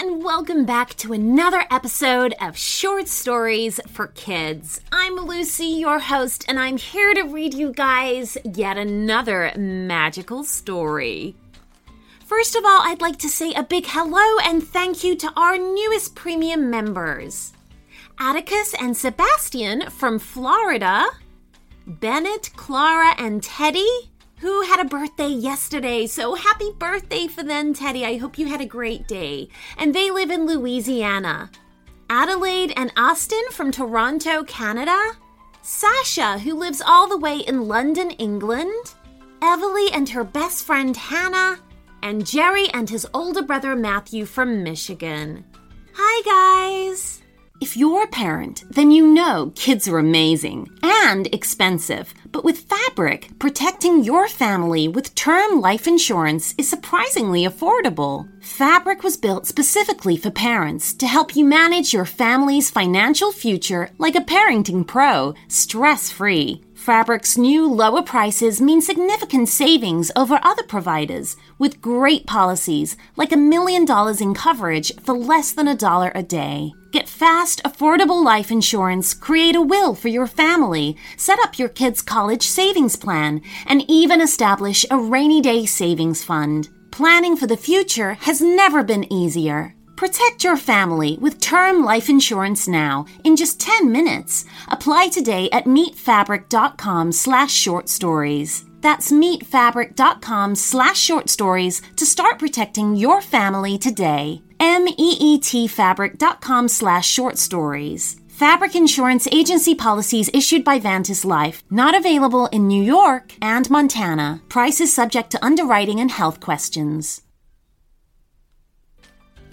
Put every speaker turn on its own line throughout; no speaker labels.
and welcome back to another episode of Short Stories for Kids. I'm Lucy, your host, and I'm here to read you guys yet another magical story. First of all, I'd like to say a big hello and thank you to our newest premium members Atticus and Sebastian from Florida, Bennett, Clara, and Teddy who had a birthday yesterday. So happy birthday for them, Teddy. I hope you had a great day. And they live in Louisiana. Adelaide and Austin from Toronto, Canada. Sasha, who lives all the way in London, England. Evely and her best friend Hannah. And Jerry and his older brother Matthew from Michigan. Hi, guys. If you're a parent, then you know kids are amazing and expensive. But with Fabric, protecting your family with term life insurance is surprisingly affordable. Fabric was built specifically for parents to help you manage your family's financial future like a parenting pro, stress free. Fabric's new lower prices mean significant savings over other providers with great policies like a million dollars in coverage for less than a dollar a day. Fast, affordable life insurance, create a will for your family, set up your kids' college savings plan, and even establish a rainy day savings fund. Planning for the future has never been easier. Protect your family with term life insurance now in just 10 minutes. Apply today at meetfabric.com slash short stories. That's meetfabric.com slash short stories to start protecting your family today. M-E-E-T fabric.com slash short stories. Fabric insurance agency policies issued by Vantis Life, not available in New York and Montana. Prices subject to underwriting and health questions.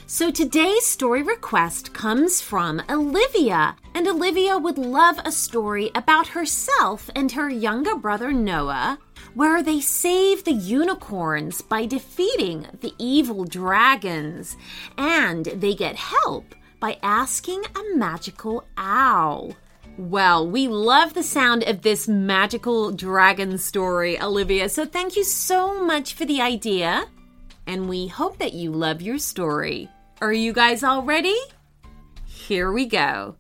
So today's story request comes from Olivia, and Olivia would love a story about herself and her younger brother Noah, where they save the unicorns by defeating the evil dragons, and they get help by asking a magical owl. Well, we love the sound of this magical dragon story, Olivia, so thank you so much for the idea. And we hope that you love your story. Are you guys all ready? Here we go.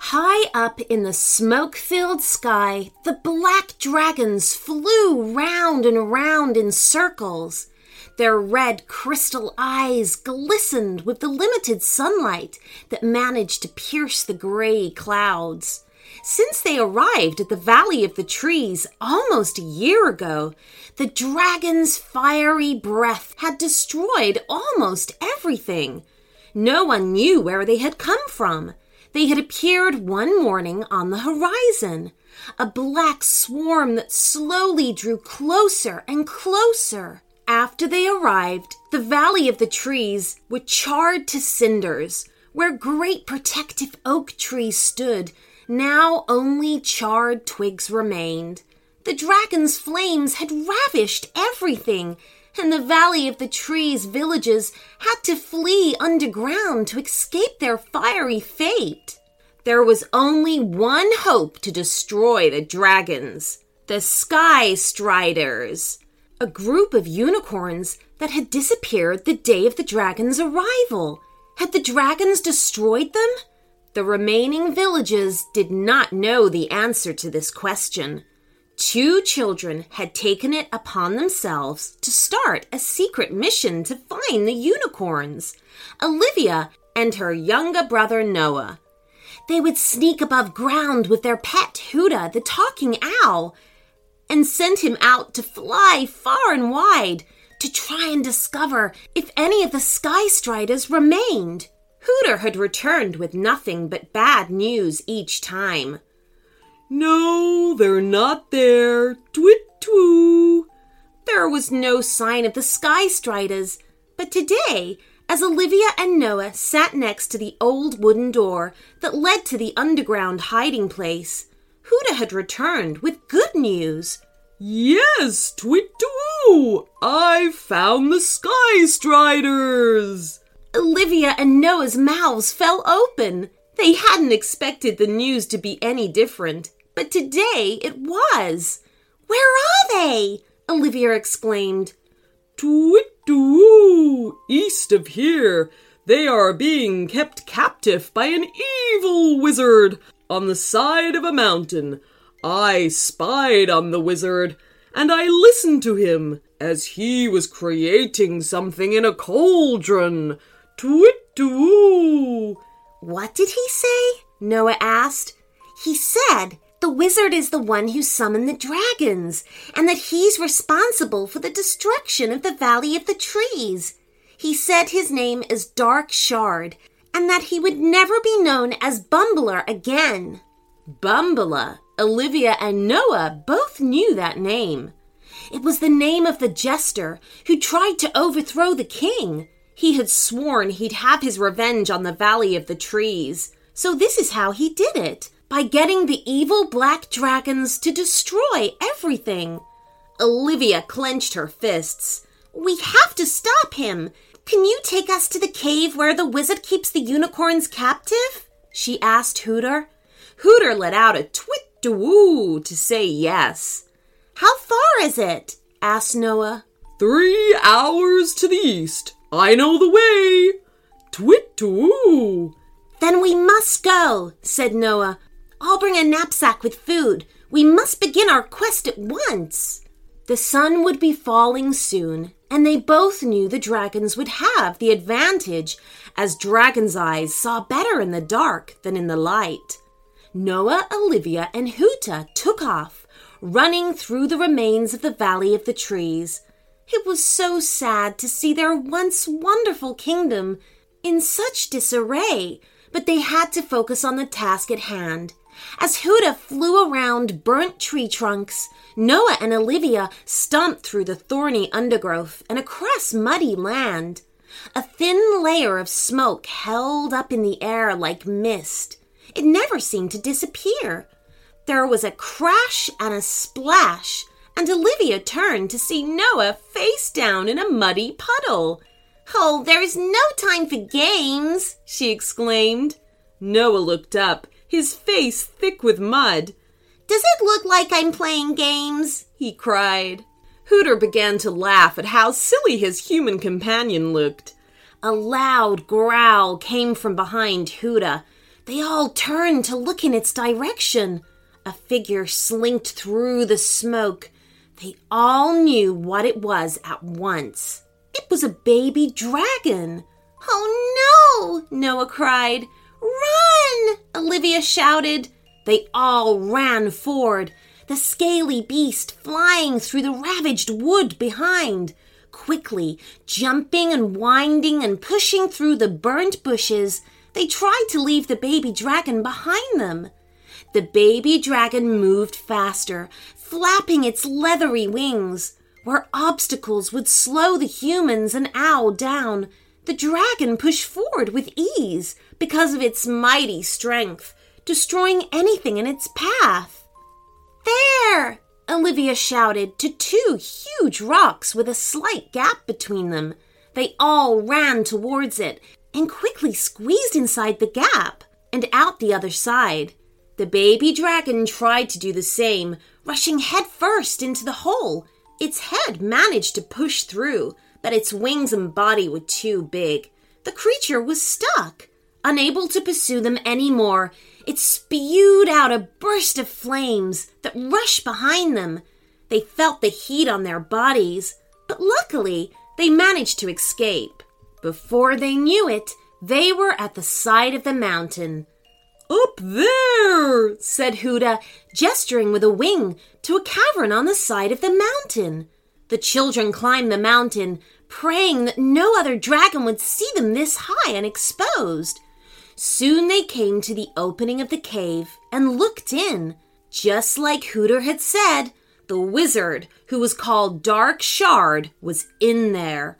High up in the smoke filled sky, the black dragons flew round and round in circles. Their red crystal eyes glistened with the limited sunlight that managed to pierce the gray clouds. Since they arrived at the Valley of the Trees almost a year ago, the dragon's fiery breath had destroyed almost everything. No one knew where they had come from. They had appeared one morning on the horizon, a black swarm that slowly drew closer and closer. After they arrived, the Valley of the Trees was charred to cinders, where great protective oak trees stood now only charred twigs remained. The dragon's flames had ravished everything, and the Valley of the Trees villages had to flee underground to escape their fiery fate. There was only one hope to destroy the dragons the Sky Striders, a group of unicorns that had disappeared the day of the dragon's arrival. Had the dragons destroyed them? The remaining villages did not know the answer to this question. Two children had taken it upon themselves to start a secret mission to find the unicorns Olivia and her younger brother Noah. They would sneak above ground with their pet Hooter, the talking owl, and send him out to fly far and wide to try and discover if any of the sky striders remained. Hooter had returned with nothing but bad news each time.
No, they're not there. Twit twoo.
There was no sign of the sky striders, but today, as Olivia and Noah sat next to the old wooden door that led to the underground hiding place, Hooter had returned with good news.
Yes, twit twoo! I found the sky striders!
Olivia and Noah's mouths fell open. They hadn't expected the news to be any different, but today it was. Where are they? Olivia exclaimed.
Twit-doo! East of here, they are being kept captive by an evil wizard on the side of a mountain. I spied on the wizard, and I listened to him as he was creating something in a cauldron. Twit-doo!
What did he say? Noah asked. He said the wizard is the one who summoned the dragons, and that he's responsible for the destruction of the Valley of the Trees. He said his name is Dark Shard, and that he would never be known as Bumbler again. Bumbler, Olivia, and Noah both knew that name. It was the name of the jester who tried to overthrow the king. He had sworn he'd have his revenge on the Valley of the Trees. So this is how he did it by getting the evil black dragons to destroy everything. Olivia clenched her fists. We have to stop him. Can you take us to the cave where the wizard keeps the unicorns captive? She asked Hooter. Hooter let out a twit to woo to say yes. How far is it? asked Noah.
Three hours to the east. I know the way. Twit to woo.
Then we must go, said Noah. I'll bring a knapsack with food. We must begin our quest at once. The sun would be falling soon, and they both knew the dragons would have the advantage, as dragons' eyes saw better in the dark than in the light. Noah, Olivia, and Hooter took off, running through the remains of the Valley of the Trees. It was so sad to see their once wonderful kingdom in such disarray, but they had to focus on the task at hand. As Hooter flew around burnt tree trunks, Noah and Olivia stomped through the thorny undergrowth and across muddy land. A thin layer of smoke held up in the air like mist. It never seemed to disappear. There was a crash and a splash, and Olivia turned to see Noah face down in a muddy puddle. Oh, there's no time for games, she exclaimed. Noah looked up his face thick with mud. Does it look like I'm playing games? he cried. Hooter began to laugh at how silly his human companion looked. A loud growl came from behind Hooter. They all turned to look in its direction. A figure slinked through the smoke. They all knew what it was at once. It was a baby dragon. Oh no! Noah cried. Run! Olivia shouted. They all ran forward, the scaly beast flying through the ravaged wood behind. Quickly, jumping and winding and pushing through the burnt bushes, they tried to leave the baby dragon behind them. The baby dragon moved faster, flapping its leathery wings. Where obstacles would slow the humans and owl down, the dragon pushed forward with ease because of its mighty strength, destroying anything in its path. There! Olivia shouted to two huge rocks with a slight gap between them. They all ran towards it and quickly squeezed inside the gap and out the other side. The baby dragon tried to do the same, rushing headfirst into the hole. Its head managed to push through, but its wings and body were too big. The creature was stuck. Unable to pursue them any more, it spewed out a burst of flames that rushed behind them. They felt the heat on their bodies, but luckily they managed to escape. Before they knew it, they were at the side of the mountain.
Up there,
said Hooter, gesturing with a wing to a cavern on the side of the mountain. The children climbed the mountain, praying that no other dragon would see them this high and exposed. Soon they came to the opening of the cave and looked in. Just like Hooter had said, the wizard, who was called Dark Shard, was in there.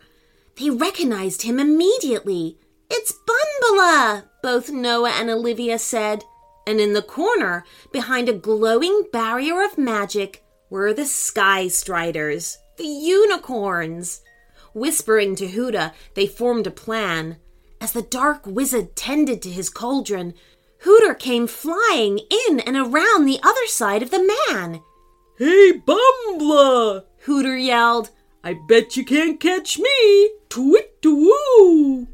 They recognized him immediately. It's Bumbala, both Noah and Olivia said. And in the corner, behind a glowing barrier of magic, were the Sky Striders, the unicorns. Whispering to Hooter, they formed a plan. As the dark wizard tended to his cauldron, Hooter came flying in and around the other side of the man.
Hey, Bumbla!
Hooter yelled.
I bet you can't catch me! Twit woo!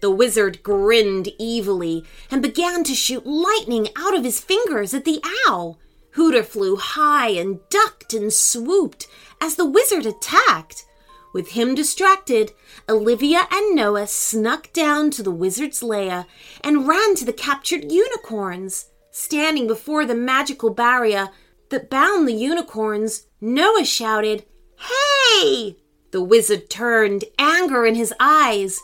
The wizard grinned evilly and began to shoot lightning out of his fingers at the owl. Hooter flew high and ducked and swooped as the wizard attacked. With him distracted, Olivia and Noah snuck down to the wizard's lair and ran to the captured unicorns. Standing before the magical barrier that bound the unicorns, Noah shouted, Hey! The wizard turned, anger in his eyes.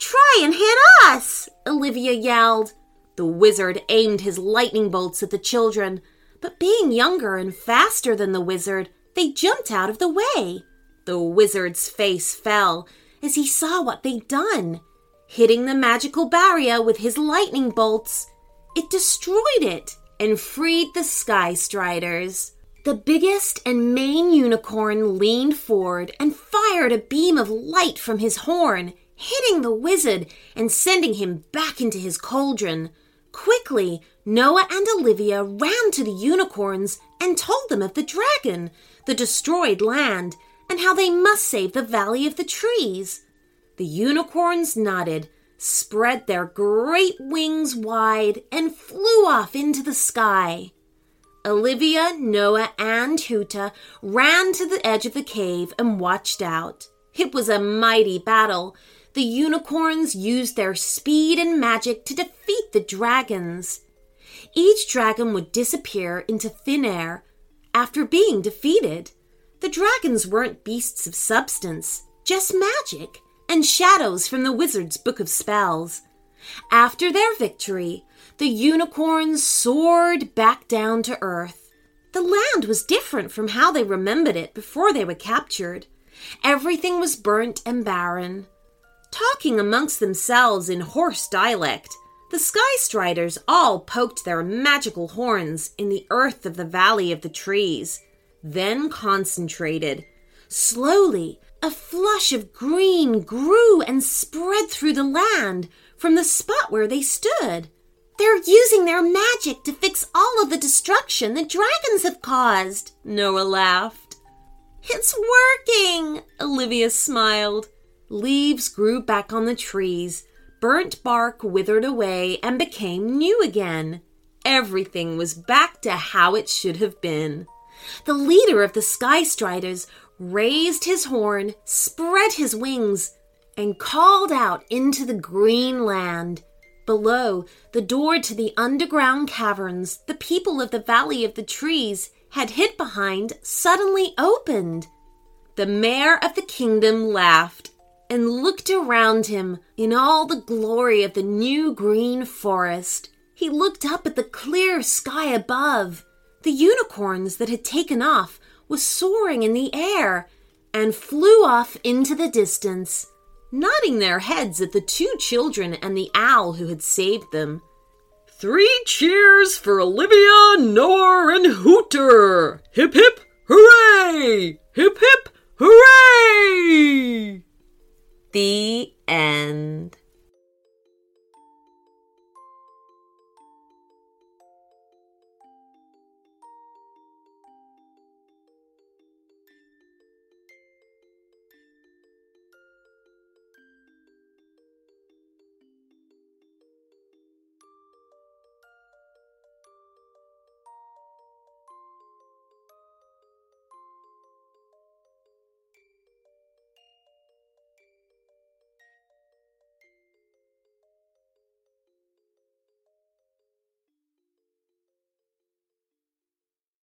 Try and hit us! Olivia yelled. The wizard aimed his lightning bolts at the children, but being younger and faster than the wizard, they jumped out of the way. The wizard's face fell as he saw what they'd done. Hitting the magical barrier with his lightning bolts, it destroyed it and freed the Sky Striders. The biggest and main unicorn leaned forward and fired a beam of light from his horn, hitting the wizard and sending him back into his cauldron. Quickly, Noah and Olivia ran to the unicorns and told them of the dragon, the destroyed land, and how they must save the Valley of the Trees. The unicorns nodded, spread their great wings wide, and flew off into the sky. Olivia, Noah, and Hooter ran to the edge of the cave and watched out. It was a mighty battle. The unicorns used their speed and magic to defeat the dragons. Each dragon would disappear into thin air after being defeated. The dragons weren't beasts of substance, just magic and shadows from the wizard's book of spells. After their victory, the unicorns soared back down to earth. The land was different from how they remembered it before they were captured. Everything was burnt and barren. Talking amongst themselves in hoarse dialect, the Sky Striders all poked their magical horns in the earth of the Valley of the Trees, then concentrated. Slowly, a flush of green grew and spread through the land from the spot where they stood. They're using their magic to fix all of the destruction the dragons have caused, Noah laughed. It's working, Olivia smiled. Leaves grew back on the trees, burnt bark withered away and became new again. Everything was back to how it should have been. The leader of the Sky Striders raised his horn, spread his wings, and called out into the green land. Below, the door to the underground caverns the people of the Valley of the Trees had hid behind suddenly opened. The mayor of the kingdom laughed and looked around him in all the glory of the new green forest. He looked up at the clear sky above. The unicorns that had taken off were soaring in the air and flew off into the distance, nodding their heads at the two children and the owl who had saved them.
Three cheers for Olivia, Noah, and Hooter! Hip hip hooray! Hip hip hooray!
The end.